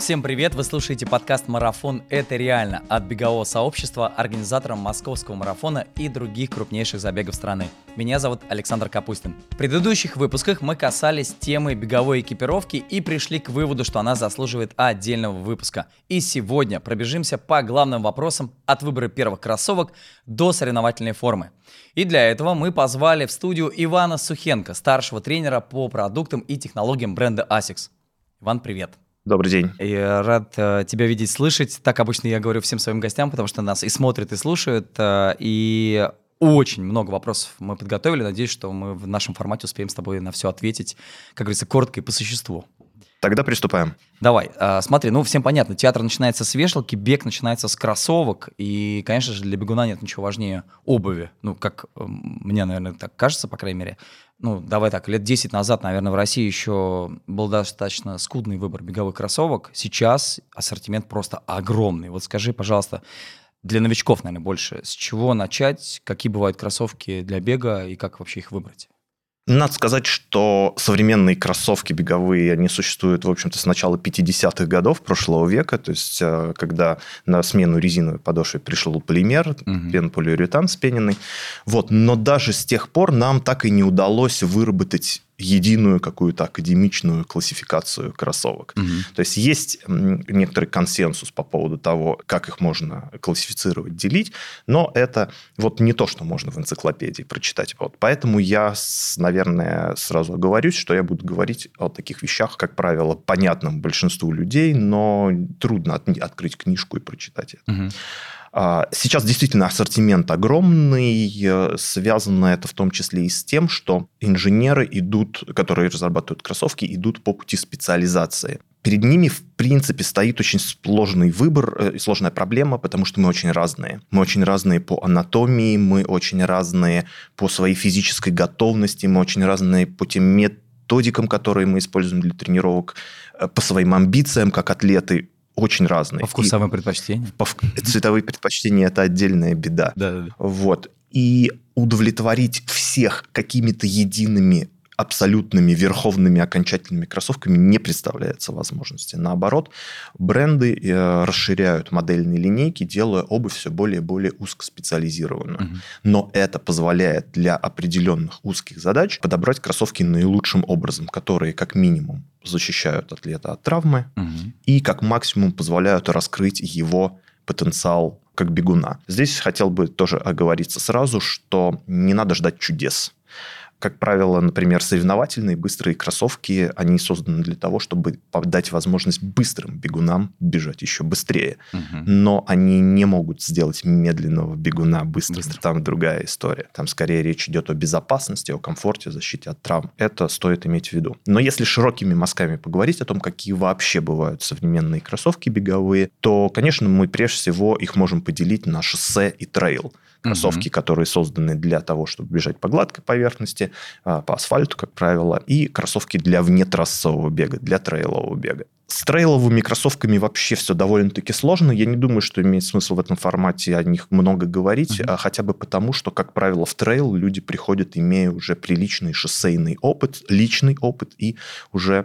Всем привет! Вы слушаете подкаст «Марафон. Это реально» от бегового сообщества, организатором московского марафона и других крупнейших забегов страны. Меня зовут Александр Капустин. В предыдущих выпусках мы касались темы беговой экипировки и пришли к выводу, что она заслуживает отдельного выпуска. И сегодня пробежимся по главным вопросам от выбора первых кроссовок до соревновательной формы. И для этого мы позвали в студию Ивана Сухенко, старшего тренера по продуктам и технологиям бренда ASICS. Иван, привет! Добрый день. Я рад э, тебя видеть, слышать. Так обычно я говорю всем своим гостям, потому что нас и смотрят, и слушают. Э, и очень много вопросов мы подготовили. Надеюсь, что мы в нашем формате успеем с тобой на все ответить, как говорится, коротко и по существу. Тогда приступаем. Давай, э, смотри, ну всем понятно, театр начинается с вешалки, бег начинается с кроссовок, и, конечно же, для бегуна нет ничего важнее обуви. Ну, как э, мне, наверное, так кажется, по крайней мере ну, давай так, лет 10 назад, наверное, в России еще был достаточно скудный выбор беговых кроссовок. Сейчас ассортимент просто огромный. Вот скажи, пожалуйста, для новичков, наверное, больше, с чего начать, какие бывают кроссовки для бега и как вообще их выбрать? Надо сказать, что современные кроссовки беговые, они существуют, в общем-то, с начала 50-х годов прошлого века, то есть э, когда на смену резиновой подошве пришел полимер, угу. пенополиуретан спененный. Вот. Но даже с тех пор нам так и не удалось выработать единую какую-то академичную классификацию кроссовок. Угу. То есть есть некоторый консенсус по поводу того, как их можно классифицировать, делить, но это вот не то, что можно в энциклопедии прочитать. Вот. Поэтому я, наверное, сразу оговорюсь, что я буду говорить о таких вещах, как правило, понятным большинству людей, но трудно от, открыть книжку и прочитать это. Угу. А, сейчас действительно ассортимент огромный. Э, связано это в том числе и с тем, что инженеры идут, которые разрабатывают кроссовки, идут по пути специализации. Перед ними, в принципе, стоит очень сложный выбор э, и сложная проблема, потому что мы очень разные. Мы очень разные по анатомии, мы очень разные по своей физической готовности, мы очень разные по тем методикам, которые мы используем для тренировок, э, по своим амбициям как атлеты очень разные. По вкусовым предпочтениям? По цветовые предпочтения – это отдельная беда. Да, да, да. Вот. И удовлетворить всех какими-то едиными абсолютными верховными окончательными кроссовками не представляется возможности. Наоборот, бренды э, расширяют модельные линейки, делая обувь все более и более узкоспециализированную. Угу. Но это позволяет для определенных узких задач подобрать кроссовки наилучшим образом, которые как минимум защищают атлета от травмы угу. и как максимум позволяют раскрыть его потенциал как бегуна. Здесь хотел бы тоже оговориться сразу, что не надо ждать чудес как правило, например, соревновательные быстрые кроссовки, они созданы для того, чтобы дать возможность быстрым бегунам бежать еще быстрее. Угу. Но они не могут сделать медленного бегуна быстрым. Быстро. Там другая история. Там скорее речь идет о безопасности, о комфорте, защите от травм. Это стоит иметь в виду. Но если широкими мазками поговорить о том, какие вообще бывают современные кроссовки беговые, то, конечно, мы прежде всего их можем поделить на шоссе и трейл. Кроссовки, угу. которые созданы для того, чтобы бежать по гладкой поверхности, а, по асфальту, как правило, и кроссовки для внетрассового бега, для трейлового бега. С трейловыми кроссовками вообще все довольно-таки сложно. Я не думаю, что имеет смысл в этом формате о них много говорить, mm-hmm. хотя бы потому, что, как правило, в трейл люди приходят, имея уже приличный шоссейный опыт, личный опыт, и уже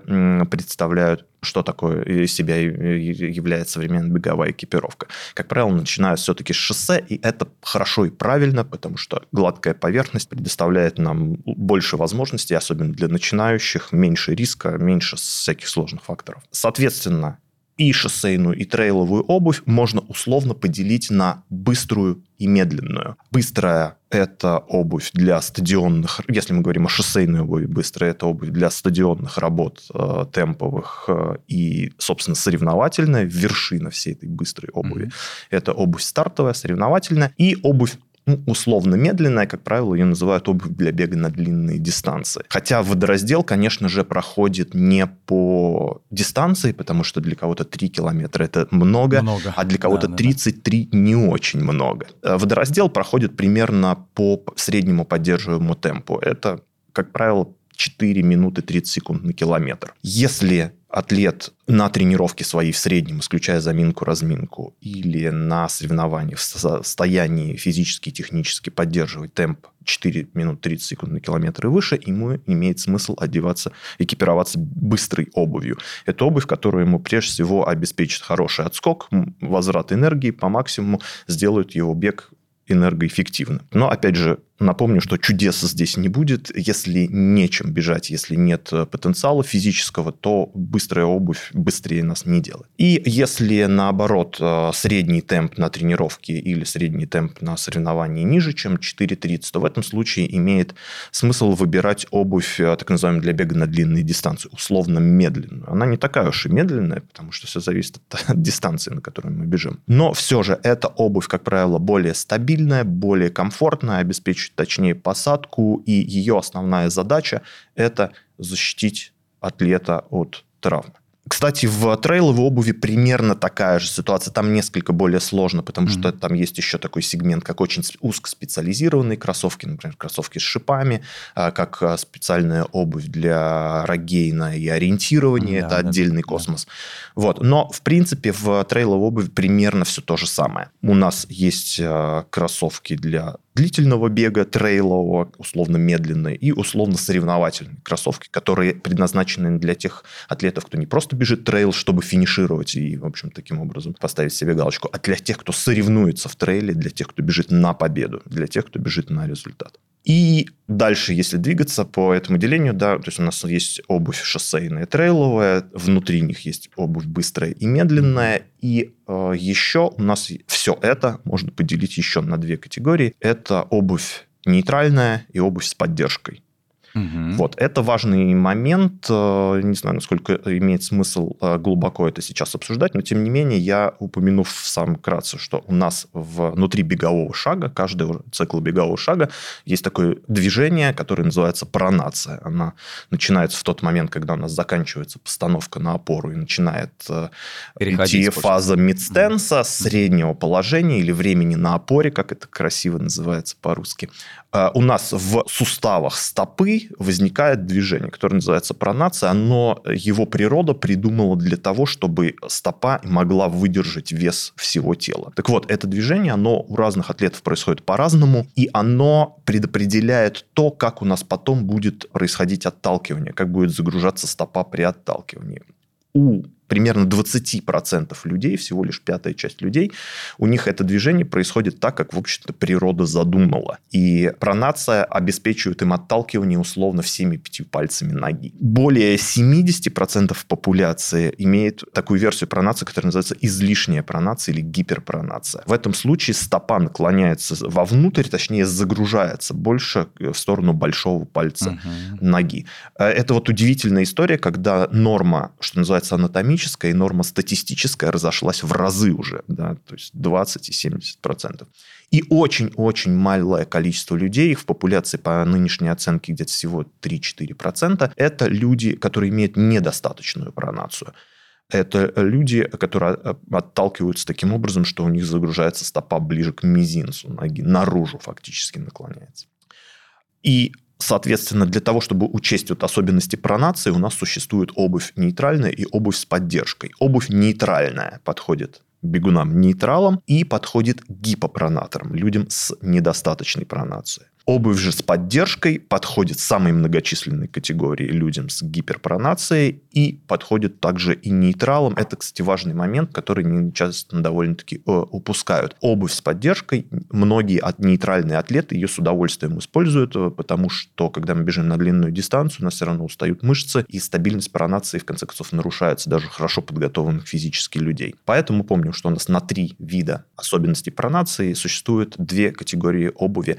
представляют что такое из себя является современная беговая экипировка. Как правило, начинают все-таки с шоссе, и это хорошо и правильно, потому что гладкая поверхность предоставляет нам больше возможностей, особенно для начинающих, меньше риска, меньше всяких сложных факторов. Соответственно, и шоссейную, и трейловую обувь можно условно поделить на быструю и медленную. Быстрая – это обувь для стадионных, если мы говорим о шоссейной обуви, быстрая – это обувь для стадионных работ, э, темповых э, и, собственно, соревновательная, вершина всей этой быстрой обуви. Mm-hmm. Это обувь стартовая, соревновательная, и обувь ну, условно медленная, как правило, ее называют обувь для бега на длинные дистанции. Хотя водораздел, конечно же, проходит не по дистанции, потому что для кого-то 3 километра это много, много. а для кого-то да, 33 да. не очень много. Э, водораздел проходит примерно по среднему поддерживаемому темпу. Это, как правило, 4 минуты 30 секунд на километр. Если атлет на тренировке своей в среднем, исключая заминку-разминку, или на соревнованиях в состоянии физически и технически поддерживать темп 4 минут 30 секунд на километр и выше, ему имеет смысл одеваться, экипироваться быстрой обувью. Это обувь, которая ему прежде всего обеспечит хороший отскок, возврат энергии по максимуму, сделает его бег энергоэффективным. Но, опять же, Напомню, что чудес здесь не будет. Если нечем бежать, если нет э, потенциала физического, то быстрая обувь быстрее нас не делает. И если, наоборот, э, средний темп на тренировке или средний темп на соревновании ниже, чем 4.30, то в этом случае имеет смысл выбирать обувь, э, так называемую, для бега на длинные дистанции, условно медленную. Она не такая уж и медленная, потому что все зависит от, от дистанции, на которой мы бежим. Но все же эта обувь, как правило, более стабильная, более комфортная, обеспечивает чуть точнее посадку, и ее основная задача – это защитить атлета от травмы. Кстати, в трейловой обуви примерно такая же ситуация. Там несколько более сложно, потому mm-hmm. что там есть еще такой сегмент, как очень узкоспециализированные кроссовки, например, кроссовки с шипами, а, как а, специальная обувь для рогейна и ориентирования. Mm-hmm. Это да, отдельный да, космос. Да. Вот. Но, в принципе, в трейловой обуви примерно все то же самое. У нас есть а, кроссовки для длительного бега, трейлового, условно медленные, и условно соревновательные кроссовки, которые предназначены для тех атлетов, кто не просто бежит трейл, чтобы финишировать и, в общем, таким образом поставить себе галочку, а для тех, кто соревнуется в трейле, для тех, кто бежит на победу, для тех, кто бежит на результат. И дальше, если двигаться по этому делению, да, то есть у нас есть обувь шоссейная, трейловая, внутри них есть обувь быстрая и медленная, и э, еще у нас все это можно поделить еще на две категории. Это обувь нейтральная и обувь с поддержкой. Угу. Вот, это важный момент. Э, не знаю, насколько имеет смысл э, глубоко это сейчас обсуждать, но тем не менее я упомяну в самом кратце, что у нас внутри бегового шага, каждого цикла бегового шага есть такое движение, которое называется пронация. Она начинается в тот момент, когда у нас заканчивается постановка на опору и начинает э, идти фаза мидстенса, среднего положения или времени на опоре, как это красиво называется по-русски. У нас в суставах стопы возникает движение, которое называется пронация. Оно, его природа придумала для того, чтобы стопа могла выдержать вес всего тела. Так вот, это движение, оно у разных атлетов происходит по-разному, и оно предопределяет то, как у нас потом будет происходить отталкивание, как будет загружаться стопа при отталкивании. У примерно 20% людей, всего лишь пятая часть людей, у них это движение происходит так, как, в общем-то, природа задумала. И пронация обеспечивает им отталкивание условно всеми пятью пальцами ноги. Более 70% популяции имеет такую версию пронации, которая называется излишняя пронация или гиперпронация. В этом случае стопа наклоняется вовнутрь, точнее загружается больше в сторону большого пальца угу. ноги. Э, это вот удивительная история, когда норма, что называется, анатомия экономическая и норма статистическая разошлась в разы уже, да, то есть 20 и 70 процентов. И очень-очень малое количество людей, их в популяции по нынешней оценке где-то всего 3-4%, это люди, которые имеют недостаточную пронацию. Это люди, которые отталкиваются таким образом, что у них загружается стопа ближе к мизинцу ноги, наружу фактически наклоняется. И Соответственно, для того, чтобы учесть вот особенности пронации, у нас существует обувь нейтральная и обувь с поддержкой. Обувь нейтральная подходит бегунам нейтралам и подходит гипопронаторам, людям с недостаточной пронацией. Обувь же с поддержкой подходит самой многочисленной категории людям с гиперпронацией и подходит также и нейтралам. Это, кстати, важный момент, который не часто довольно-таки э, упускают. Обувь с поддержкой, многие от нейтральные атлеты ее с удовольствием используют, э, потому что, когда мы бежим на длинную дистанцию, у нас все равно устают мышцы, и стабильность пронации, в конце концов, нарушается даже хорошо подготовленных физически людей. Поэтому помню, что у нас на три вида особенностей пронации существуют две категории обуви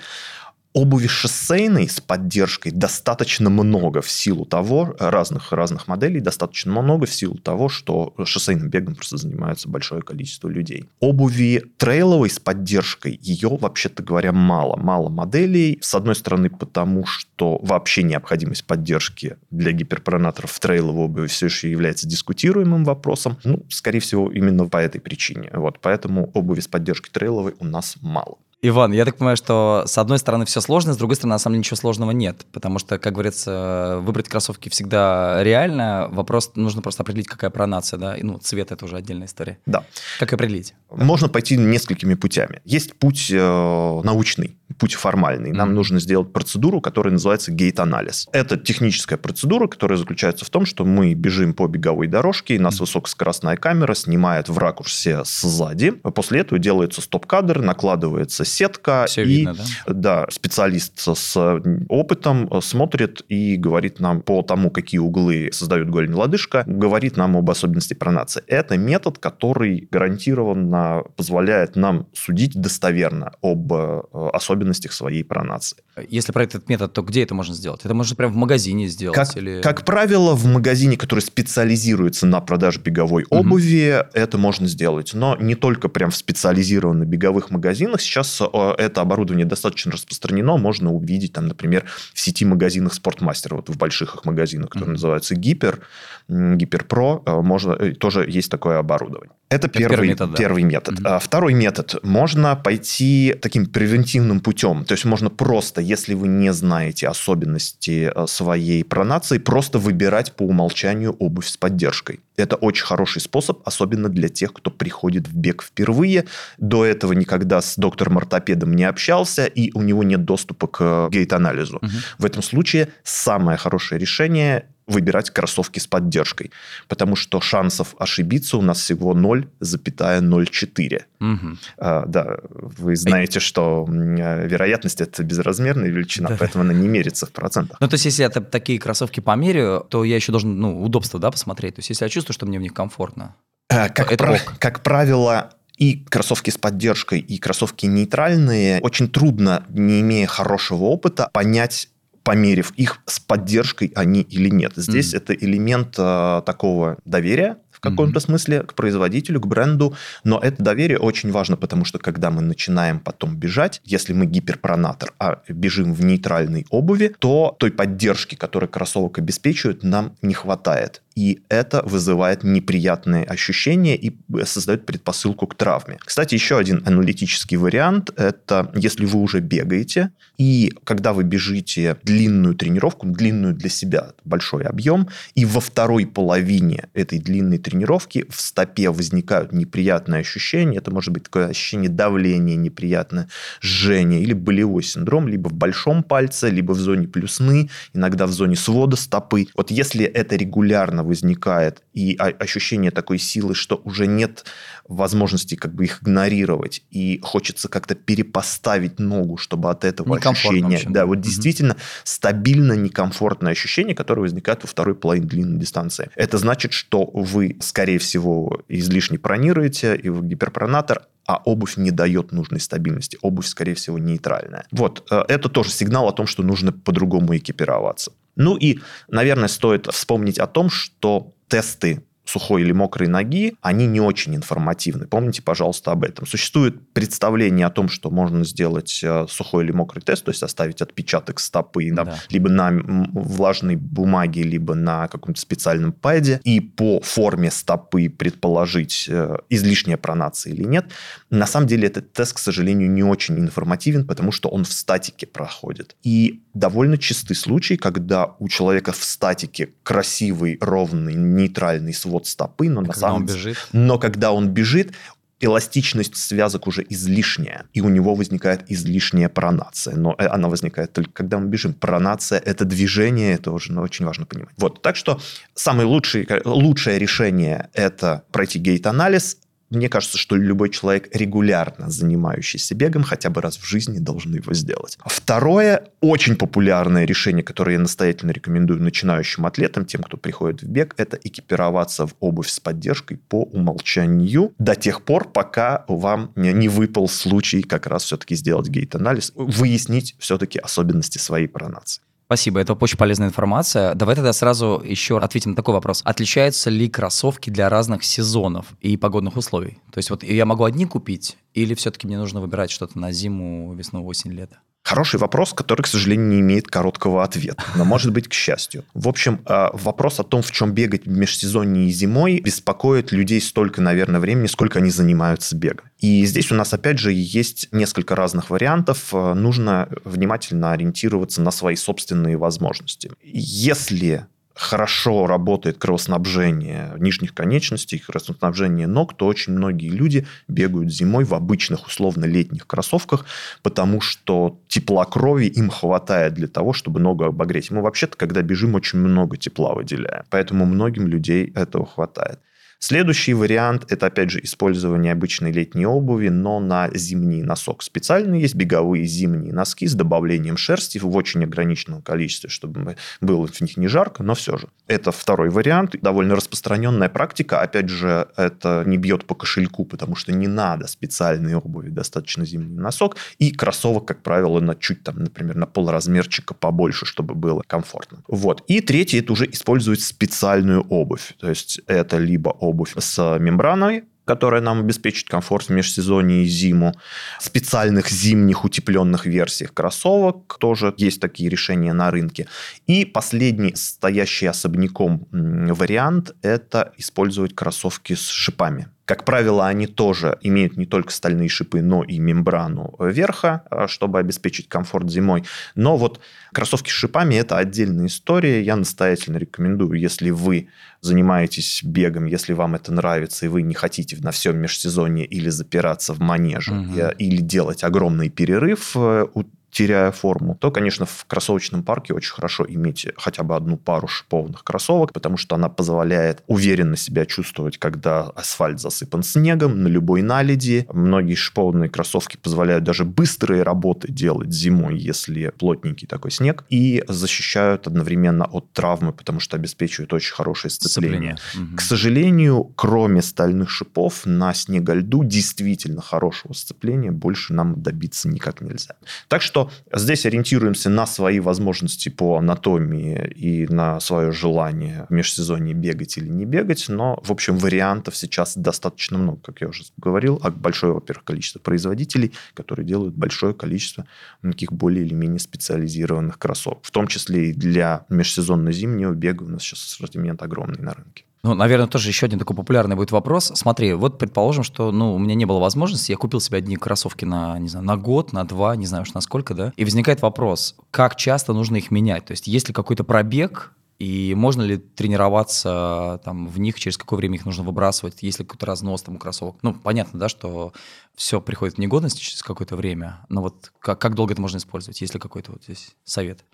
обуви шоссейной с поддержкой достаточно много в силу того, разных, разных моделей достаточно много в силу того, что шоссейным бегом просто занимается большое количество людей. Обуви трейловой с поддержкой, ее, вообще-то говоря, мало. Мало моделей. С одной стороны, потому что вообще необходимость поддержки для гиперпронаторов в трейловой обуви все еще является дискутируемым вопросом. Ну, скорее всего, именно по этой причине. Вот, поэтому обуви с поддержкой трейловой у нас мало. Иван, я так понимаю, что с одной стороны все сложно, с другой стороны, на самом деле ничего сложного нет, потому что, как говорится, выбрать кроссовки всегда реально. Вопрос, нужно просто определить, какая пронация, да, и, ну, цвет это уже отдельная история. Да. Как определить? Можно пойти несколькими путями. Есть путь э, научный, путь формальный. Нам mm-hmm. нужно сделать процедуру, которая называется гейт-анализ. Это техническая процедура, которая заключается в том, что мы бежим по беговой дорожке, и нас mm-hmm. высокоскоростная камера снимает в ракурсе сзади. После этого делается стоп-кадр, накладывается сетка. Все и, видно, да? Да, специалист с опытом смотрит и говорит нам по тому, какие углы создают голень лодыжка, говорит нам об особенности пронации. Это метод, который гарантированно позволяет нам судить достоверно об э, особенностях своей пронации. Если про этот метод, то где это можно сделать? Это можно прямо в магазине сделать? Как, или... как правило, в магазине, который специализируется на продаже беговой угу. обуви, это можно сделать. Но не только прям в специализированных беговых магазинах. Сейчас это оборудование достаточно распространено. Можно увидеть, там, например, в сети магазинах Спортмастер, вот в больших их магазинах, которые угу. называются Гипер, Гиперпро, э, можно, э, тоже есть такое оборудование. Это, это первый, первый метод. Да. Первый метод. Угу. Второй метод. Можно пойти таким превентивным путем. То есть можно просто, если вы не знаете особенности э, своей пронации, просто выбирать по умолчанию обувь с поддержкой. Это очень хороший способ, особенно для тех, кто приходит в бег впервые. До этого никогда с доктором-ортопедом не общался, и у него нет доступа к гейт-анализу. Угу. В этом случае самое хорошее решение выбирать кроссовки с поддержкой, потому что шансов ошибиться у нас всего 0,04. Угу. А, да, вы знаете, что вероятность это безразмерная величина, да. поэтому она не мерится в процентах. Ну, то есть, если я такие кроссовки померяю, то я еще должен, ну, удобство, да, посмотреть. То есть, если я чувствую, что мне в них комфортно. А, как, это про- как правило, и кроссовки с поддержкой, и кроссовки нейтральные, очень трудно, не имея хорошего опыта, понять, померив их с поддержкой они или нет. Здесь mm. это элемент а, такого доверия, в каком-то mm-hmm. смысле к производителю, к бренду, но это доверие очень важно, потому что когда мы начинаем потом бежать, если мы гиперпронатор, а бежим в нейтральной обуви, то той поддержки, которую кроссовок обеспечивает, нам не хватает и это вызывает неприятные ощущения и создает предпосылку к травме. Кстати, еще один аналитический вариант – это если вы уже бегаете, и когда вы бежите длинную тренировку, длинную для себя большой объем, и во второй половине этой длинной тренировки в стопе возникают неприятные ощущения, это может быть такое ощущение давления неприятное, жжение или болевой синдром, либо в большом пальце, либо в зоне плюсны, иногда в зоне свода стопы. Вот если это регулярно возникает, и ощущение такой силы, что уже нет возможности как бы их игнорировать, и хочется как-то перепоставить ногу, чтобы от этого ощущения... Да, вот угу. действительно стабильно некомфортное ощущение, которое возникает во второй половине длинной дистанции. Это значит, что вы, скорее всего, излишне пронируете, и вы гиперпронатор, а обувь не дает нужной стабильности. Обувь, скорее всего, нейтральная. Вот, э, это тоже сигнал о том, что нужно по-другому экипироваться. Ну и, наверное, стоит вспомнить о том, что тесты сухой или мокрой ноги, они не очень информативны. Помните, пожалуйста, об этом. Существует представление о том, что можно сделать э, сухой или мокрый тест, то есть оставить отпечаток стопы да. либо на влажной бумаге, либо на каком-то специальном пэде, и по форме стопы предположить, э, излишняя пронация или нет. На самом деле этот тест, к сожалению, не очень информативен, потому что он в статике проходит. И довольно чистый случай, когда у человека в статике красивый, ровный, нейтральный свод стопы, но а на самом деле... Но когда он бежит, эластичность связок уже излишняя, и у него возникает излишняя пронация. Но э, она возникает только когда мы бежим. Пронация – это движение, это уже ну, очень важно понимать. Вот, так что самое лучшее, лучшее решение – это пройти гейт-анализ, мне кажется, что любой человек, регулярно занимающийся бегом, хотя бы раз в жизни должен его сделать. Второе, очень популярное решение, которое я настоятельно рекомендую начинающим атлетам, тем, кто приходит в бег, это экипироваться в обувь с поддержкой по умолчанию до тех пор, пока вам не выпал случай как раз все-таки сделать гейт-анализ, выяснить все-таки особенности своей пронации. Спасибо, это очень полезная информация. Давай тогда сразу еще ответим на такой вопрос. Отличаются ли кроссовки для разных сезонов и погодных условий? То есть вот я могу одни купить или все-таки мне нужно выбирать что-то на зиму, весну, осень, лето? Хороший вопрос, который, к сожалению, не имеет короткого ответа, но может быть к счастью. В общем, э, вопрос о том, в чем бегать в межсезонье и зимой, беспокоит людей столько, наверное, времени, сколько они занимаются бегом. И здесь у нас, опять же, есть несколько разных вариантов. Э, нужно внимательно ориентироваться на свои собственные возможности. Если хорошо работает кровоснабжение нижних конечностей, кровоснабжение ног, то очень многие люди бегают зимой в обычных условно-летних кроссовках, потому что тепла крови им хватает для того, чтобы ногу обогреть. Мы вообще-то, когда бежим, очень много тепла выделяем. Поэтому многим людей этого хватает. Следующий вариант – это, опять же, использование обычной летней обуви, но на зимний носок. Специально есть беговые зимние носки с добавлением шерсти в очень ограниченном количестве, чтобы было в них не жарко, но все же. Это второй вариант. Довольно распространенная практика. Опять же, это не бьет по кошельку, потому что не надо специальной обуви, достаточно зимний носок. И кроссовок, как правило, на чуть там, например, на полразмерчика побольше, чтобы было комфортно. Вот. И третий – это уже использовать специальную обувь. То есть это либо с мембраной, которая нам обеспечит комфорт в межсезонье и зиму. Специальных зимних утепленных версиях кроссовок тоже есть такие решения на рынке. И последний стоящий особняком вариант – это использовать кроссовки с шипами. Как правило, они тоже имеют не только стальные шипы, но и мембрану верха, э, чтобы обеспечить комфорт зимой. Но вот кроссовки с шипами – это отдельная история. Я настоятельно рекомендую, если вы занимаетесь бегом, если вам это нравится, и вы не хотите на всем межсезонье или запираться в манеже, угу. или делать огромный перерыв, э, теряя форму, то, конечно, в кроссовочном парке очень хорошо иметь хотя бы одну пару шипованных кроссовок, потому что она позволяет уверенно себя чувствовать, когда асфальт засыпан снегом, на любой наледи. Многие шипованные кроссовки позволяют даже быстрые работы делать зимой, если плотненький такой снег, и защищают одновременно от травмы, потому что обеспечивают очень хорошее сцепление. сцепление. Угу. К сожалению, кроме стальных шипов, на снега-льду действительно хорошего сцепления больше нам добиться никак нельзя. Так что здесь ориентируемся на свои возможности по анатомии и на свое желание в межсезонье бегать или не бегать, но, в общем, вариантов сейчас достаточно много, как я уже говорил, а большое, во-первых, количество производителей, которые делают большое количество таких более или менее специализированных кроссовок, в том числе и для межсезонно-зимнего бега у нас сейчас ассортимент огромный на рынке. Ну, наверное, тоже еще один такой популярный будет вопрос. Смотри, вот предположим, что ну, у меня не было возможности, я купил себе одни кроссовки на, не знаю, на год, на два, не знаю уж на сколько, да, и возникает вопрос, как часто нужно их менять? То есть есть ли какой-то пробег, и можно ли тренироваться там в них, через какое время их нужно выбрасывать, есть ли какой-то разнос там у кроссовок? Ну, понятно, да, что все приходит в негодность через какое-то время, но вот как, как долго это можно использовать? Есть ли какой-то вот здесь совет?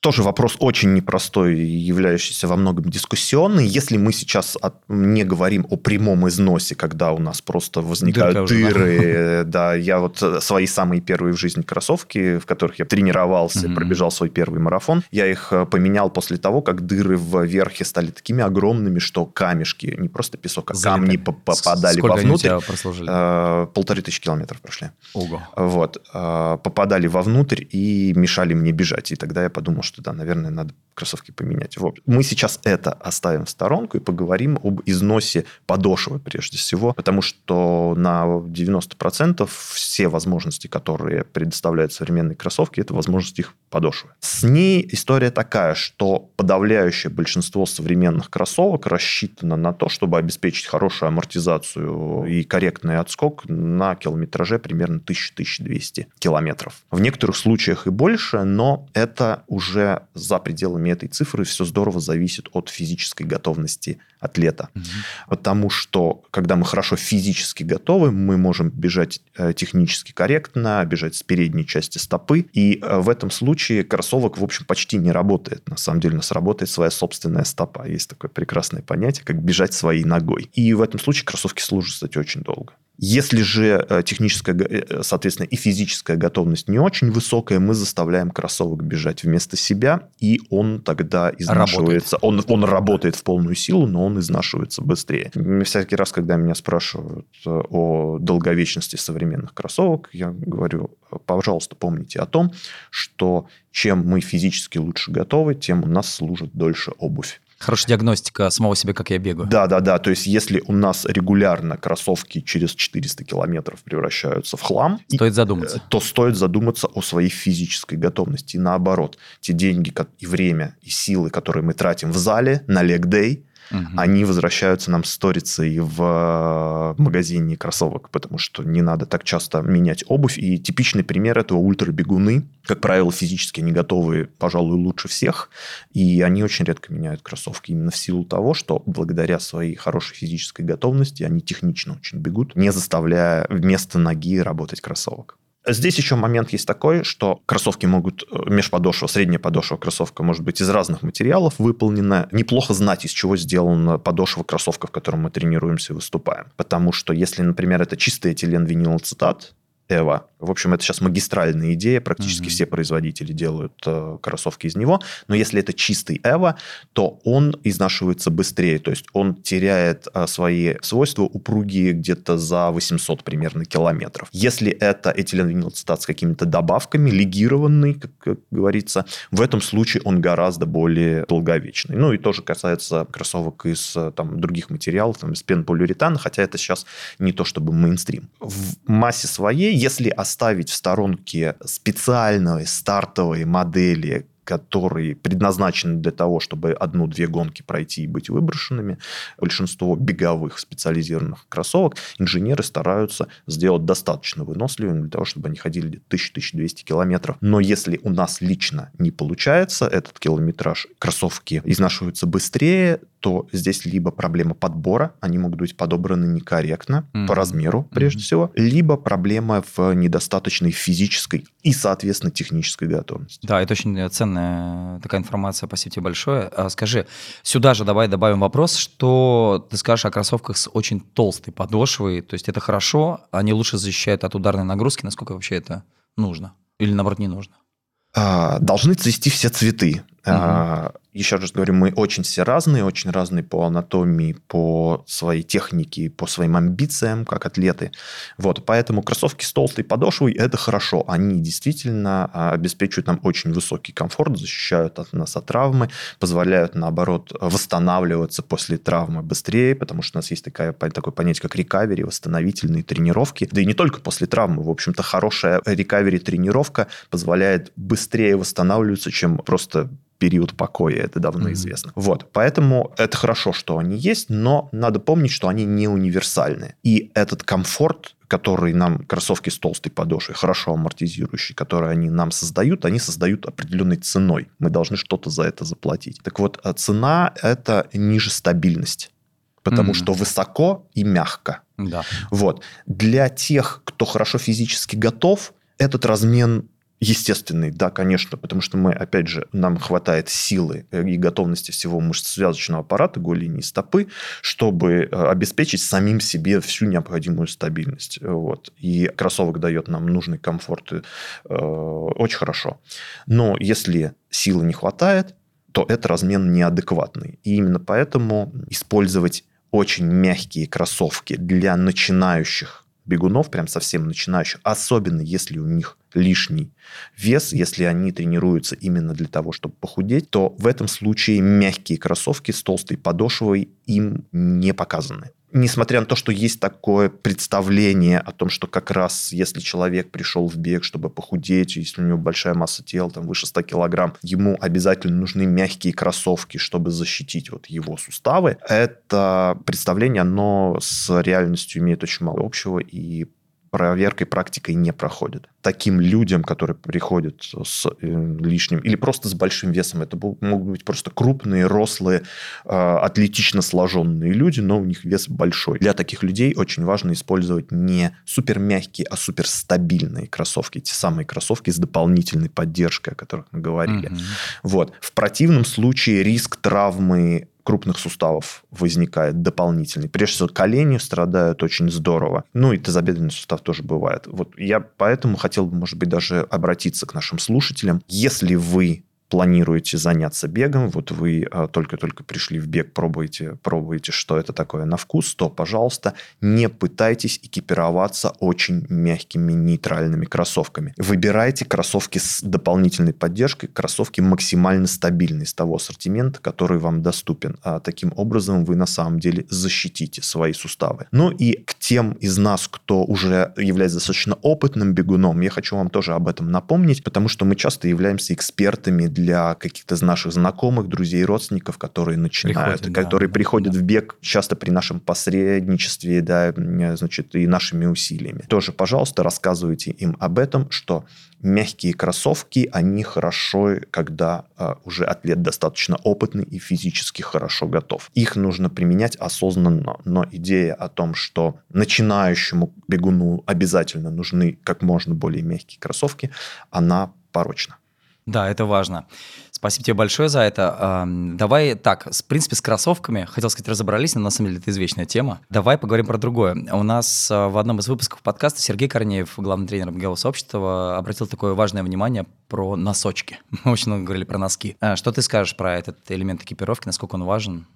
Тоже вопрос очень непростой, являющийся во многом дискуссионный. Если мы сейчас от, не говорим о прямом износе, когда у нас просто возникают Дырка дыры, да? я вот э, свои самые первые в жизни кроссовки, в которых я тренировался, mm-hmm. пробежал свой первый марафон, я их э, поменял после того, как дыры в верхе стали такими огромными, что камешки, не просто песок, а камни попадали Сколько вовнутрь. Они у тебя прослужили? Э, полторы тысячи километров прошли. Ого. Вот. Попадали вовнутрь и мешали мне бежать. И тогда я подумал, что да, наверное, надо кроссовки поменять. Вот. Мы сейчас это оставим в сторонку и поговорим об износе подошвы прежде всего, потому что на 90% все возможности, которые предоставляют современные кроссовки, это возможность их подошвы. С ней история такая, что подавляющее большинство современных кроссовок рассчитано на то, чтобы обеспечить хорошую амортизацию и корректный отскок на километраже примерно 1000-1200 километров. В некоторых случаях и больше, но это уже за пределами этой цифры все здорово зависит от физической готовности атлета. Угу. Потому что, когда мы хорошо физически готовы, мы можем бежать э, технически корректно, бежать с передней части стопы. И э, в этом случае кроссовок, в общем, почти не работает. На самом деле у нас работает своя собственная стопа. Есть такое прекрасное понятие, как бежать своей ногой. И в этом случае кроссовки служат, кстати, очень долго. Если же э, техническая, э, соответственно, и физическая готовность не очень высокая, мы заставляем кроссовок бежать вместо себя, и он тогда изнашивается. Он, он работает в полную силу, но он изнашивается быстрее. Всякий раз, когда меня спрашивают э, о долговечности современных кроссовок, я говорю, пожалуйста, помните о том, что чем мы физически лучше готовы, тем у нас служит дольше обувь. Хорошая диагностика самого себя, как я бегаю. Да, да, да. То есть, если у нас регулярно кроссовки через 400 километров превращаются в хлам, стоит задуматься. Э, то стоит задуматься о своей физической готовности. И наоборот, те деньги и время, и силы, которые мы тратим в зале на лег-дей, угу. они возвращаются нам сторицей в э, магазине кроссовок, потому что не надо так часто менять обувь. И типичный пример этого ультрабегуны. Как правило, физически они готовы, пожалуй, лучше всех, и они очень редко меняют кроссовки именно в силу того, что благодаря своей хорошей физической готовности они технично очень бегут, не заставляя вместо ноги работать кроссовок. Здесь еще момент есть такой, что кроссовки могут, э, межподошва, средняя подошва кроссовка может быть из разных материалов выполнена. Неплохо знать, из чего сделана подошва кроссовка, в котором мы тренируемся и выступаем. Потому что если, например, это чистый этилен винилоцетат, Эва. В общем, это сейчас магистральная идея, практически mm-hmm. все производители делают э, кроссовки из него. Но если это чистый Эва, то он изнашивается быстрее, то есть он теряет э, свои свойства упругие где-то за 800 примерно километров. Если это этиленвинилцетат с какими-то добавками, легированный, как, как говорится, в этом случае он гораздо более долговечный. Ну и тоже касается кроссовок из э, там, других материалов, там, из пенополиуретана, хотя это сейчас не то чтобы мейнстрим. В массе своей если оставить в сторонке специальные стартовые модели, которые предназначены для того, чтобы одну-две гонки пройти и быть выброшенными. Большинство беговых специализированных кроссовок инженеры стараются сделать достаточно выносливыми для того, чтобы они ходили 1000-1200 километров. Но если у нас лично не получается этот километраж, кроссовки изнашиваются быстрее, то здесь либо проблема подбора, они могут быть подобраны некорректно mm-hmm. по размеру, прежде mm-hmm. всего, либо проблема в недостаточной физической и, соответственно, технической готовности. Да, это очень ценная такая информация, спасибо тебе большое. А скажи, сюда же давай добавим вопрос, что ты скажешь о кроссовках с очень толстой подошвой, то есть это хорошо, они лучше защищают от ударной нагрузки, насколько вообще это нужно? Или, наоборот, не нужно? А, должны цвести все цветы. Угу. Еще раз говорю, мы очень все разные, очень разные по анатомии, по своей технике, по своим амбициям, как атлеты. Вот, поэтому кроссовки с толстой подошвой – это хорошо. Они действительно а, обеспечивают нам очень высокий комфорт, защищают от нас от травмы, позволяют, наоборот, восстанавливаться после травмы быстрее, потому что у нас есть такая, такое понятие, как рекавери, восстановительные тренировки. Да и не только после травмы. В общем-то, хорошая рекавери-тренировка позволяет быстрее восстанавливаться, чем просто период покоя, это давно mm-hmm. известно. Вот, поэтому это хорошо, что они есть, но надо помнить, что они не универсальны. И этот комфорт, который нам кроссовки с толстой подошвой, хорошо амортизирующие, которые они нам создают, они создают определенной ценой. Мы должны что-то за это заплатить. Так вот, а цена – это ниже стабильность потому mm-hmm. что высоко и мягко. Да. Вот. Для тех, кто хорошо физически готов, этот размен естественный, да, конечно, потому что мы, опять же, нам хватает силы и готовности всего мышцесвязочного аппарата, голени и стопы, чтобы э, обеспечить самим себе всю необходимую стабильность. Вот. И кроссовок дает нам нужный комфорт э, очень хорошо. Но если силы не хватает, то это размен неадекватный. И именно поэтому использовать очень мягкие кроссовки для начинающих бегунов, прям совсем начинающих, особенно если у них лишний вес, если они тренируются именно для того, чтобы похудеть, то в этом случае мягкие кроссовки с толстой подошвой им не показаны несмотря на то, что есть такое представление о том, что как раз если человек пришел в бег, чтобы похудеть, если у него большая масса тела, там выше 100 килограмм, ему обязательно нужны мягкие кроссовки, чтобы защитить вот его суставы. Это представление, оно с реальностью имеет очень мало общего, и проверкой, практикой не проходит. Таким людям, которые приходят с э, лишним или просто с большим весом, это могут быть просто крупные, рослые, а, атлетично сложенные люди, но у них вес большой. Для таких людей очень важно использовать не супер мягкие, а супер стабильные кроссовки, те самые кроссовки с дополнительной поддержкой, о которых мы говорили. Mm-hmm. Вот. В противном случае риск травмы крупных суставов возникает дополнительный. Прежде всего, колени страдают очень здорово. Ну и тазобедренный сустав тоже бывает. Вот я поэтому хотел бы, может быть, даже обратиться к нашим слушателям. Если вы планируете заняться бегом, вот вы а, только-только пришли в бег, пробуете, пробуете, что это такое на вкус, то, пожалуйста, не пытайтесь экипироваться очень мягкими нейтральными кроссовками. Выбирайте кроссовки с дополнительной поддержкой, кроссовки максимально стабильные из того ассортимента, который вам доступен. А таким образом вы на самом деле защитите свои суставы. Ну и к тем из нас, кто уже является достаточно опытным бегуном, я хочу вам тоже об этом напомнить, потому что мы часто являемся экспертами для каких-то наших знакомых, друзей, родственников, которые начинают, приходят, которые да, приходят да. в бег часто при нашем посредничестве, да, значит, и нашими усилиями. Тоже, пожалуйста, рассказывайте им об этом, что мягкие кроссовки, они хорошо, когда э, уже атлет достаточно опытный и физически хорошо готов. Их нужно применять осознанно, но идея о том, что начинающему бегуну обязательно нужны как можно более мягкие кроссовки, она порочна. Да, это важно. Спасибо тебе большое за это. Давай так, в принципе, с кроссовками, хотел сказать, разобрались, но на самом деле это извечная тема. Давай поговорим про другое. У нас а, в одном из выпусков подкаста Сергей Корнеев, главный тренер бегового сообщества, обратил такое важное внимание про носочки. Мы очень много говорили про носки. А, что ты скажешь про этот элемент экипировки, насколько он важен?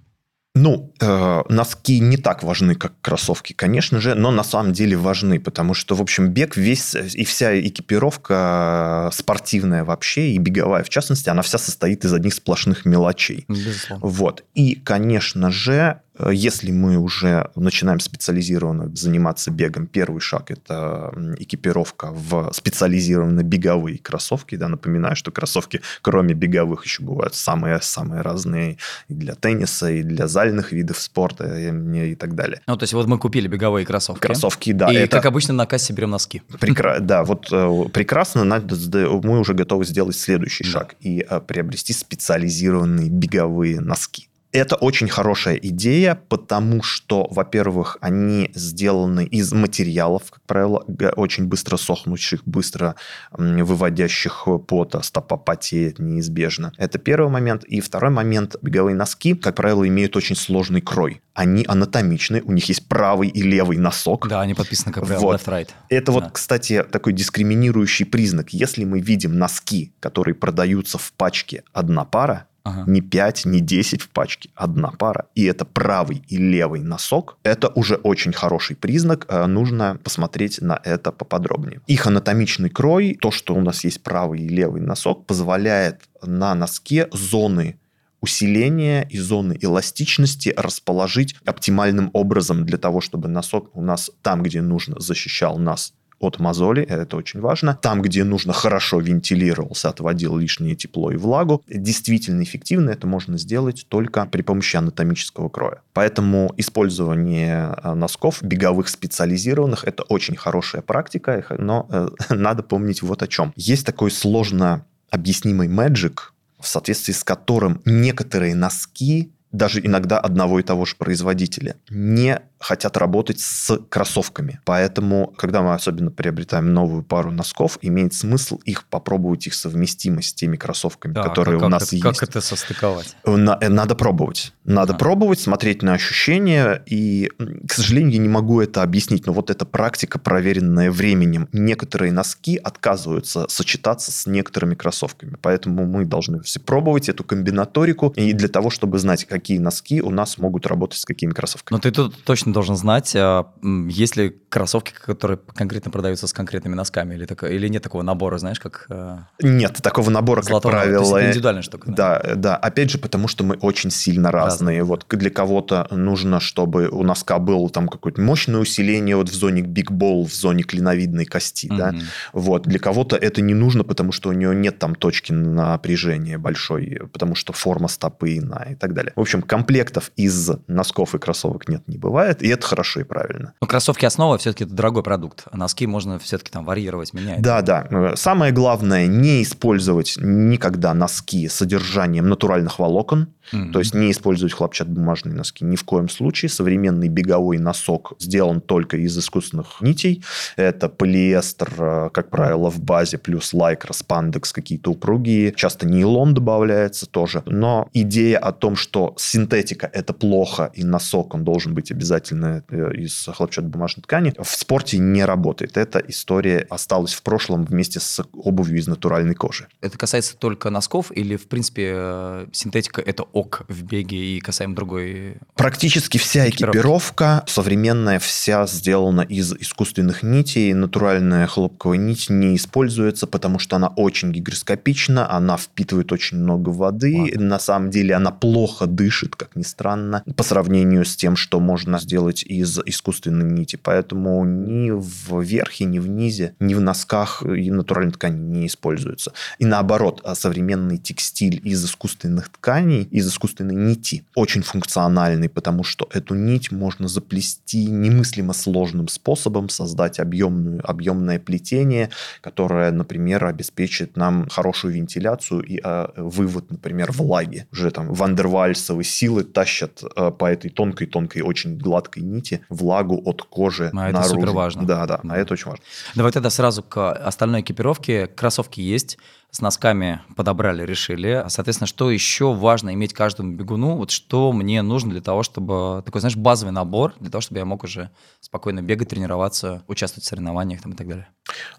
Ну, э, носки не так важны, как кроссовки, конечно же, но на самом деле важны, потому что, в общем, бег весь и вся экипировка спортивная вообще, и беговая в частности, она вся состоит из одних сплошных мелочей. Безусловно. Вот. И, конечно же, Э, если мы уже начинаем специализированно заниматься бегом, первый шаг – это экипировка в специализированные беговые кроссовки. Да, напоминаю, что кроссовки, кроме беговых, еще бывают самые-самые разные и для тенниса, и для зальных видов спорта, и, и так далее. Ну, то есть вот мы купили беговые кроссовки. Кроссовки, да. И, это... как обычно, на кассе берем носки. Прекра... Да, вот э, прекрасно. Мы уже готовы сделать следующий шаг и э, приобрести специализированные беговые носки. Это очень хорошая идея, потому что, во-первых, они сделаны из материалов, как правило, очень быстро сохнущих, быстро выводящих пота, стопа потеет неизбежно. Это первый момент. И второй момент, беговые носки, как правило, имеют очень сложный крой. Они анатомичны, у них есть правый и левый носок. Да, они подписаны как правило вот. left-right. Это да. вот, кстати, такой дискриминирующий признак. Если мы видим носки, которые продаются в пачке одна пара, Ага. Не 5, не 10 в пачке, одна пара. И это правый и левый носок. Это уже очень хороший признак. Э, нужно посмотреть на это поподробнее. Их анатомичный крой, то, что у нас есть правый и левый носок, позволяет на носке зоны усиления и зоны эластичности расположить оптимальным образом для того, чтобы носок у нас там, где нужно, защищал нас от мозоли, это очень важно. Там, где нужно, хорошо вентилировался, отводил лишнее тепло и влагу. Действительно эффективно это можно сделать только при помощи анатомического кроя. Поэтому использование э, носков беговых специализированных – это очень хорошая практика, но э, надо помнить вот о чем. Есть такой сложно объяснимый magic, в соответствии с которым некоторые носки даже иногда одного и того же производителя, не хотят работать с кроссовками. Поэтому, когда мы особенно приобретаем новую пару носков, имеет смысл их попробовать, их совместимость с теми кроссовками, да, которые как, у нас это, есть. Как это состыковать? На, э, надо пробовать. Надо а. пробовать, смотреть на ощущения. И, к сожалению, я не могу это объяснить, но вот эта практика, проверенная временем. Некоторые носки отказываются сочетаться с некоторыми кроссовками. Поэтому мы должны все пробовать эту комбинаторику. И для того, чтобы знать, какие носки у нас могут работать с какими кроссовками. Но ты тут точно должен знать, а, есть ли кроссовки, которые конкретно продаются с конкретными носками, или, так, или нет такого набора, знаешь, как... А, нет, такого набора, как правило... То это индивидуальная штука. Да? да, да. Опять же, потому что мы очень сильно разные. разные. Вот для кого-то нужно, чтобы у носка было там какое-то мощное усиление вот в зоне big ball, в зоне клиновидной кости, mm-hmm. да. Вот. Для кого-то это не нужно, потому что у него нет там точки напряжения большой, потому что форма стопы иная и так далее. В общем, комплектов из носков и кроссовок нет, не бывает, и это хорошо и правильно. Но кроссовки основа все-таки это дорогой продукт, а носки можно все-таки там варьировать, менять. Да, да. Самое главное не использовать никогда носки с содержанием натуральных волокон, mm-hmm. то есть не использовать хлопчатобумажные носки ни в коем случае. Современный беговой носок сделан только из искусственных нитей. Это полиэстер, э, как правило, в базе, плюс лайкра, спандекс, какие-то упругие. Часто нейлон добавляется тоже. Но идея о том, что синтетика – это плохо, и носок, он должен быть обязательно э, из хлопчатобумажной ткани, в спорте не работает. Эта история осталась в прошлом вместе с обувью из натуральной кожи. Это касается только носков или, в принципе, э, синтетика – это ок в беге и касаемо другой? Практически вся экипировка современная, вся сделана из искусственных нитей. Натуральная хлопковая нить не используется, потому что она очень гигроскопична, она впитывает очень много воды. Ладно. На самом деле она плохо дышит, как ни странно, по сравнению с тем, что можно сделать из искусственной нити. Поэтому ни в верхе, ни в низе, ни в носках и натуральной ткани не используется. И наоборот, а современный текстиль из искусственных тканей, из искусственной нити, очень функциональный, потому что эту нить можно заплести немыслимо сложным способом, создать объемную, объемное плетение, которое, например, обеспечит нам хорошую вентиляцию и э, вывод, например, влаги. Уже там вандервальсовые силы тащат э, по этой тонкой-тонкой, очень гладкой нити влагу от кожи а наружу. это супер важно. Да, да, а это очень важно. Давай тогда сразу к остальной экипировке. Кроссовки есть, с носками подобрали, решили. Соответственно, что еще важно иметь каждому бегуну? Вот что мне нужно для того, чтобы... Такой, знаешь, базовый набор, для того, чтобы я мог уже спокойно бегать, тренироваться, участвовать в соревнованиях там, и так далее.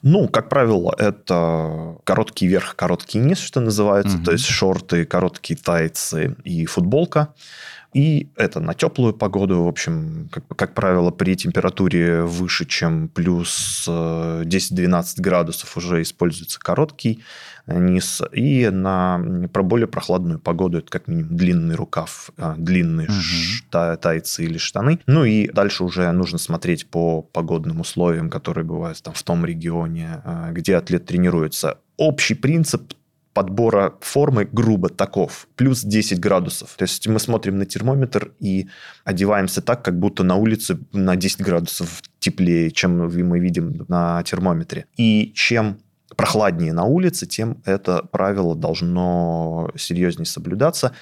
Ну, как правило, это короткий верх, короткий низ, что называется. Угу. То есть шорты, короткие тайцы и футболка. И это на теплую погоду, в общем, как, как правило, при температуре выше, чем плюс 10-12 э, градусов уже используется короткий низ. И на про более прохладную погоду это как минимум длинный рукав, а, длинные угу. тайцы или штаны. Ну и дальше уже нужно смотреть по погодным условиям, которые бывают там в том регионе, где атлет тренируется. Общий принцип подбора формы грубо таков. Плюс 10 градусов. То есть мы смотрим на термометр и одеваемся так, как будто на улице на 10 градусов теплее, чем мы видим на термометре. И чем прохладнее на улице, тем это правило должно серьезнее соблюдаться.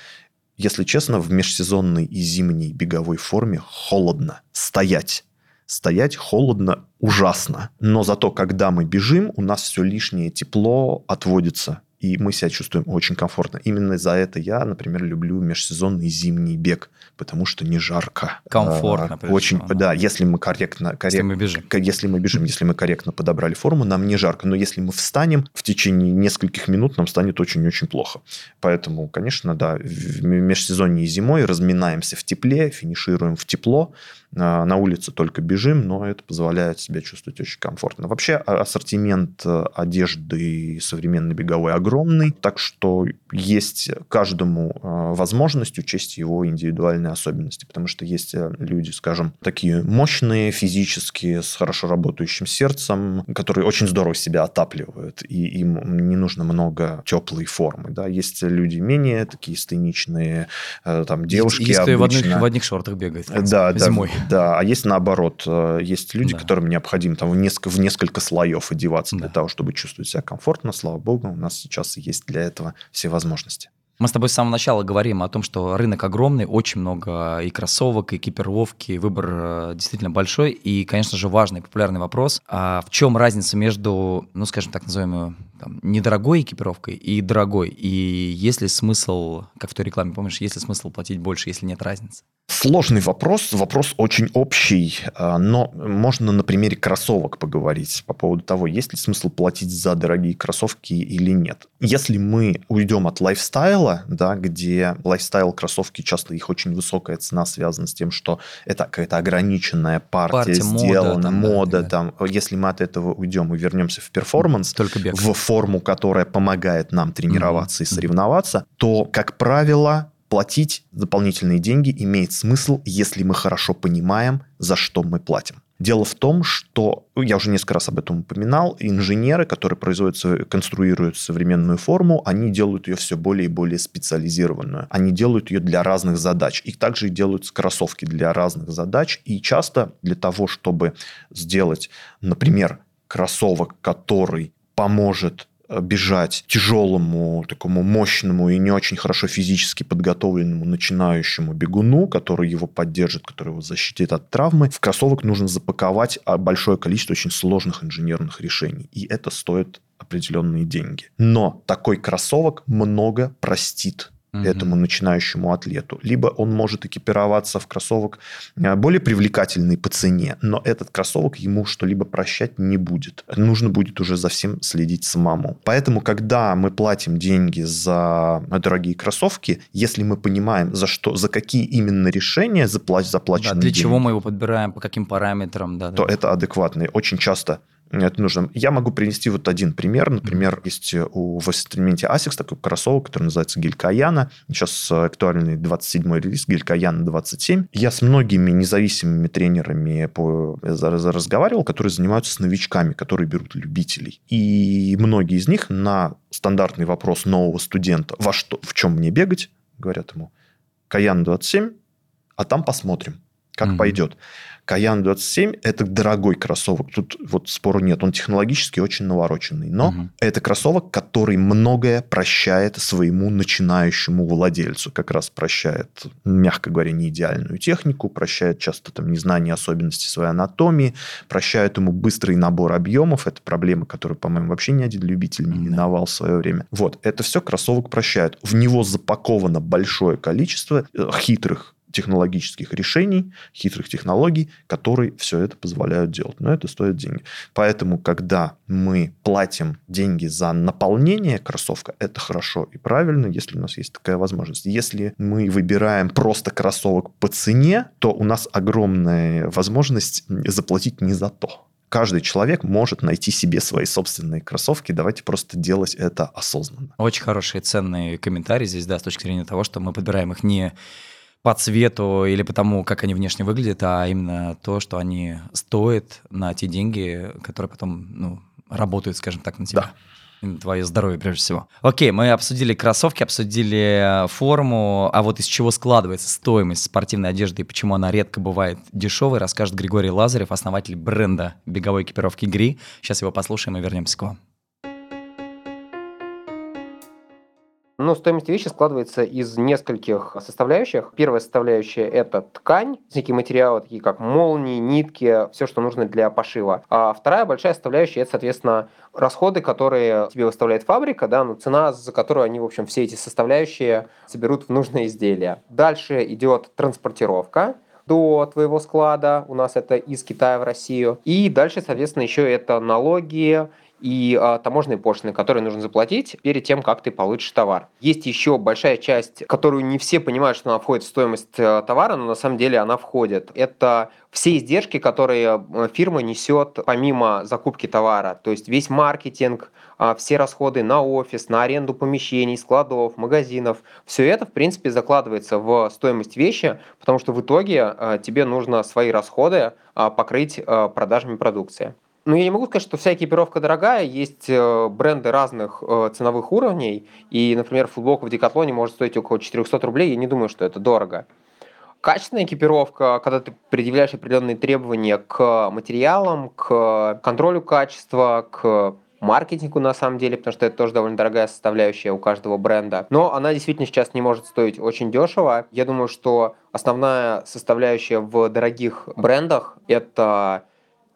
Если честно, в межсезонной и зимней беговой форме холодно стоять стоять холодно ужасно. Но зато, когда мы бежим, у нас все лишнее тепло отводится и мы себя чувствуем очень комфортно. Именно за это я, например, люблю межсезонный зимний бег, потому что не жарко. Комфортно. А, очень, всего, да, если мы корректно, коррект, если мы бежим, если мы бежим, если мы корректно подобрали форму, нам не жарко. Но если мы встанем в течение нескольких минут, нам станет очень-очень плохо. Поэтому, конечно, да, в межсезонье и зимой разминаемся в тепле, финишируем в тепло, на улице только бежим, но это позволяет себя чувствовать очень комфортно. Вообще а, ассортимент э, одежды современной беговой огромный, так что есть каждому э, возможность учесть его индивидуальные особенности, потому что есть э, люди, скажем, такие мощные физически, с хорошо работающим сердцем, которые очень здорово себя отапливают, и им не нужно много теплой формы. Да? Есть люди менее такие стеничные, там девушки есть, есть обычно... в одних, в одних шортах бегает. Да, зимой. Да, да, а есть наоборот. Э, есть люди, да. которым необходимо там в несколько, в несколько слоев одеваться да. для того, чтобы чувствовать себя комфортно. Слава богу, у нас сейчас есть для этого все возможности. Мы с тобой с самого начала говорим о том, что рынок огромный, очень много и кроссовок, и экипировки, выбор э, действительно большой. И, конечно же, важный популярный вопрос. А в чем разница между, ну, скажем так называемую, там, недорогой экипировкой и дорогой? И есть ли смысл, как в той рекламе, помнишь, есть ли смысл платить больше, если нет разницы? Сложный вопрос, вопрос очень общий, а, но можно на примере кроссовок поговорить по поводу того, есть ли смысл платить за дорогие кроссовки или нет. Если мы уйдем от лайфстайла, да, где lifestyle кроссовки часто их очень высокая цена связана с тем, что это какая-то ограниченная партия, партия сделана, мода, мода да, там. Если мы от этого уйдем и вернемся в performance, Только бег. в форму, которая помогает нам тренироваться mm-hmm. и соревноваться, то, как правило, платить дополнительные деньги имеет смысл, если мы хорошо понимаем, за что мы платим. Дело в том, что, ну, я уже несколько раз об этом упоминал, инженеры, которые производят, конструируют современную форму, они делают ее все более и более специализированную. Они делают ее для разных задач. И также делают кроссовки для разных задач. И часто для того, чтобы сделать, например, кроссовок, который поможет бежать тяжелому, такому мощному и не очень хорошо физически подготовленному начинающему бегуну, который его поддержит, который его защитит от травмы, в кроссовок нужно запаковать а, большое количество очень сложных инженерных решений. И это стоит определенные деньги. Но такой кроссовок много простит угу. этому начинающему атлету. Либо он может экипироваться в кроссовок э, более привлекательный по цене, но этот кроссовок ему что-либо прощать не будет. Нужно будет уже за всем следить самому. Поэтому, когда мы платим деньги за дорогие кроссовки, если мы понимаем, за что, за какие именно решения заплачены да, для деньги, чего мы его подбираем, по каким параметрам, да, то да. это адекватные. Очень часто это нужно. Я могу принести вот один пример. Например, есть у, в ассортименте ASICS такой кроссовок, который называется Гелькаяна. Сейчас актуальный 27-й релиз Гелькаяна 27. Я с многими независимыми тренерами по, разговаривал, которые занимаются с новичками, которые берут любителей. И многие из них на стандартный вопрос нового студента, во что, в чем мне бегать, говорят ему, Каян 27, а там посмотрим, как mm-hmm. пойдет. Каян 27 – это дорогой кроссовок. Тут вот спору нет. Он технологически очень навороченный. Но угу. это кроссовок, который многое прощает своему начинающему владельцу. Как раз прощает, мягко говоря, не идеальную технику, прощает часто там незнание особенностей своей анатомии, прощает ему быстрый набор объемов. Это проблема, которую, по-моему, вообще ни один любитель не миновал в свое время. Вот. Это все кроссовок прощает. В него запаковано большое количество э, хитрых технологических решений, хитрых технологий, которые все это позволяют делать. Но это стоит деньги. Поэтому, когда мы платим деньги за наполнение кроссовка, это хорошо и правильно, если у нас есть такая возможность. Если мы выбираем просто кроссовок по цене, то у нас огромная возможность заплатить не за то каждый человек может найти себе свои собственные кроссовки. Давайте просто делать это осознанно. Очень хорошие, ценные комментарии здесь, да, с точки зрения того, что мы подбираем их не по цвету или по тому, как они внешне выглядят, а именно то, что они стоят на те деньги, которые потом ну, работают, скажем так, на тебя. Да. Твое здоровье, прежде всего. Окей, мы обсудили кроссовки, обсудили форму, а вот из чего складывается стоимость спортивной одежды и почему она редко бывает дешевой, расскажет Григорий Лазарев, основатель бренда беговой экипировки «Гри». Сейчас его послушаем и вернемся к вам. Но стоимость вещи складывается из нескольких составляющих. Первая составляющая – это ткань, всякие материалы, такие как молнии, нитки, все, что нужно для пошива. А вторая большая составляющая – это, соответственно, расходы, которые тебе выставляет фабрика, да, ну, цена, за которую они, в общем, все эти составляющие соберут в нужное изделие. Дальше идет транспортировка, до твоего склада, у нас это из Китая в Россию. И дальше, соответственно, еще это налоги, и а, таможенные пошлины, которые нужно заплатить перед тем, как ты получишь товар. Есть еще большая часть, которую не все понимают, что она входит в стоимость а, товара, но на самом деле она входит. Это все издержки, которые э, фирма несет помимо закупки товара. То есть весь маркетинг, а, все расходы на офис, на аренду помещений, складов, магазинов. Все это, в принципе, закладывается в стоимость вещи, потому что в итоге а, тебе нужно свои расходы а, покрыть продажами продукции. Ну, я не могу сказать, что вся экипировка дорогая. Есть э, бренды разных э, ценовых уровней. И, например, футболка в Декатлоне может стоить около 400 рублей. Я не думаю, что это дорого. Качественная экипировка, когда ты предъявляешь определенные требования к материалам, к контролю качества, к маркетингу на самом деле, потому что это тоже довольно дорогая составляющая у каждого бренда. Но она действительно сейчас не может стоить очень дешево. Я думаю, что основная составляющая в дорогих брендах – это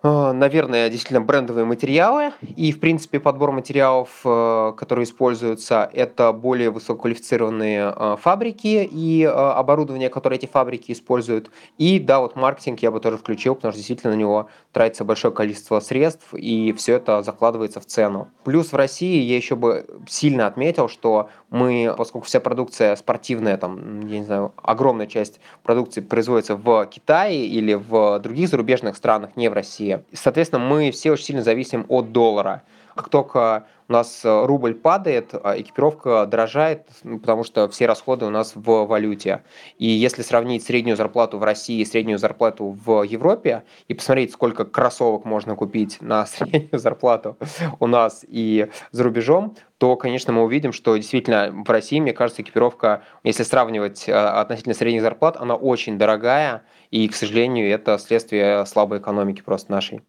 наверное, действительно брендовые материалы. И, в принципе, подбор материалов, э, которые используются, это более высококвалифицированные э, фабрики и оборудование, которое эти фабрики используют. И, да, вот маркетинг я бы тоже включил, потому что действительно на него тратится большое количество средств, и все это закладывается в цену. Плюс в России я еще бы сильно отметил, что мы, поскольку вся продукция спортивная, там, я не знаю, огромная часть продукции производится в Китае или в других зарубежных странах, не в России, соответственно, мы все очень сильно зависим от доллара. Как только у нас э, рубль падает, а экипировка дорожает, ну, потому что все расходы у нас в валюте. И если сравнить среднюю зарплату в России и среднюю зарплату в Европе и посмотреть, сколько кроссовок можно купить на среднюю зарплату у нас и за рубежом, то, конечно, мы увидим, что действительно в России, мне кажется, экипировка, если сравнивать э, относительно средних зарплат, она очень дорогая, и, к сожалению, это следствие слабой экономики просто нашей.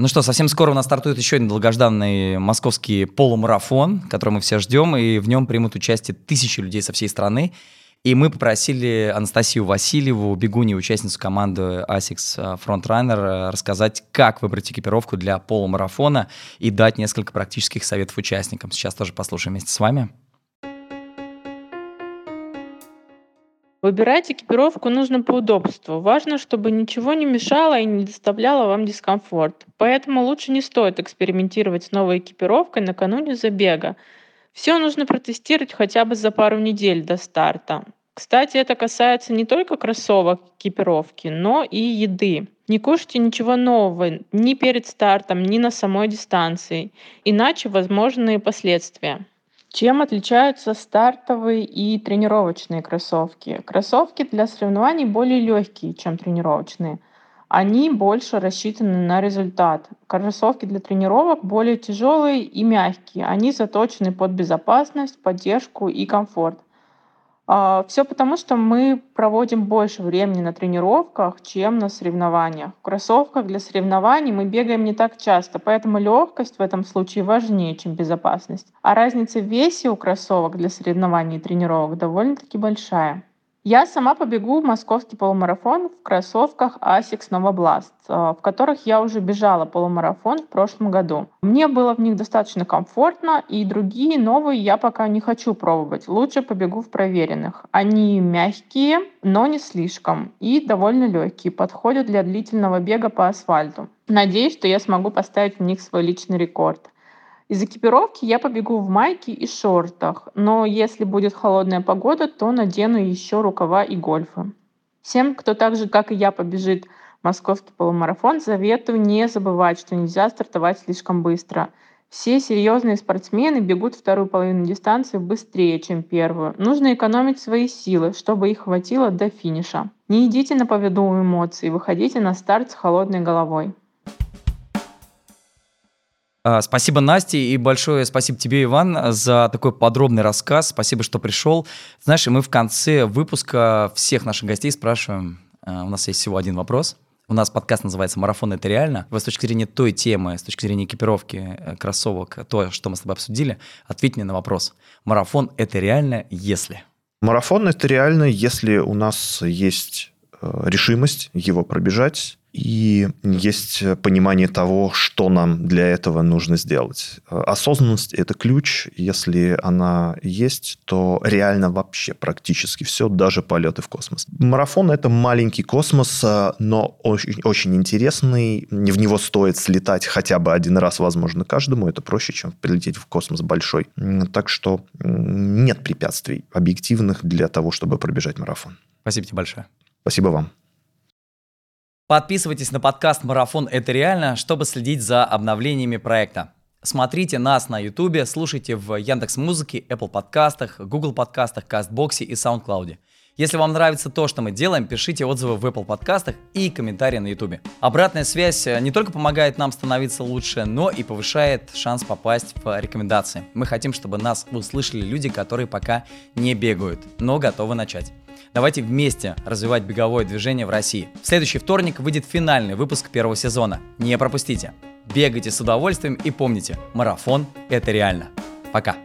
Ну что, совсем скоро у нас стартует еще один долгожданный московский полумарафон, который мы все ждем, и в нем примут участие тысячи людей со всей страны. И мы попросили Анастасию Васильеву, бегуни, участницу команды ASICS Frontrunner, рассказать, как выбрать экипировку для полумарафона и дать несколько практических советов участникам. Сейчас тоже послушаем вместе с вами. Выбирать экипировку нужно по удобству. Важно, чтобы ничего не мешало и не доставляло вам дискомфорт. Поэтому лучше не стоит экспериментировать с новой экипировкой накануне забега. Все нужно протестировать хотя бы за пару недель до старта. Кстати, это касается не только кроссовок, экипировки, но и еды. Не кушайте ничего нового ни перед стартом, ни на самой дистанции, иначе возможны последствия. Чем отличаются стартовые и тренировочные кроссовки? Кроссовки для соревнований более легкие, чем тренировочные. Они больше рассчитаны на результат. Кроссовки для тренировок более тяжелые и мягкие. Они заточены под безопасность, поддержку и комфорт. А, Все потому, что мы проводим больше времени на тренировках, чем на соревнованиях. В кроссовках для соревнований мы бегаем не так часто, поэтому легкость в этом случае важнее, чем безопасность. А разница в весе у кроссовок для соревнований и тренировок довольно-таки большая. Я сама побегу в московский полумарафон в кроссовках Asics Nova Blast, э, в которых я уже бежала полумарафон в прошлом году. Мне было в них достаточно комфортно, и другие новые я пока не хочу пробовать. Лучше побегу в проверенных. Они мягкие, но не слишком, и довольно легкие, подходят для длительного бега по асфальту. Надеюсь, что я смогу поставить в них свой личный рекорд. Из экипировки я побегу в майке и шортах, но если будет холодная погода, то надену еще рукава и гольфы. Всем, кто так же, как и я, побежит московский полумарафон, советую не забывать, что нельзя стартовать слишком быстро. Все серьезные спортсмены бегут вторую половину дистанции быстрее, чем первую. Нужно экономить свои силы, чтобы их хватило до финиша. Не идите на поводу эмоций, выходите на старт с холодной головой. А, спасибо, Насте, и большое спасибо тебе, Иван, за такой подробный рассказ. Спасибо, что пришел. Знаешь, мы в конце выпуска всех наших гостей спрашиваем, а, у нас есть всего один вопрос. У нас подкаст называется «Марафон – это реально». Вы с точки зрения той темы, с точки зрения экипировки, э, кроссовок, то, что мы с тобой обсудили, ответь мне на вопрос. Марафон – это реально, если? Марафон – это реально, если у нас есть решимость его пробежать, и есть понимание того, что нам для этого нужно сделать. Осознанность – это ключ. Если она есть, то реально вообще практически все, даже полеты в космос. Марафон – это маленький космос, но очень, очень интересный. В него стоит слетать хотя бы один раз, возможно, каждому. Это проще, чем прилететь в космос большой. Так что нет препятствий объективных для того, чтобы пробежать марафон. Спасибо тебе большое. Спасибо вам. Подписывайтесь на подкаст «Марафон. Это реально», чтобы следить за обновлениями проекта. Смотрите нас на YouTube, слушайте в Яндекс Музыке, Apple подкастах, Google подкастах, Кастбоксе и SoundCloud. Если вам нравится то, что мы делаем, пишите отзывы в Apple подкастах и комментарии на YouTube. Обратная связь э, не только помогает нам становиться лучше, но и повышает шанс попасть в рекомендации. Мы хотим, чтобы нас услышали люди, которые пока не бегают, но готовы начать. Давайте вместе развивать беговое движение в России. В следующий вторник выйдет финальный выпуск первого сезона. Не пропустите. Бегайте с удовольствием и помните, марафон – это реально. Пока.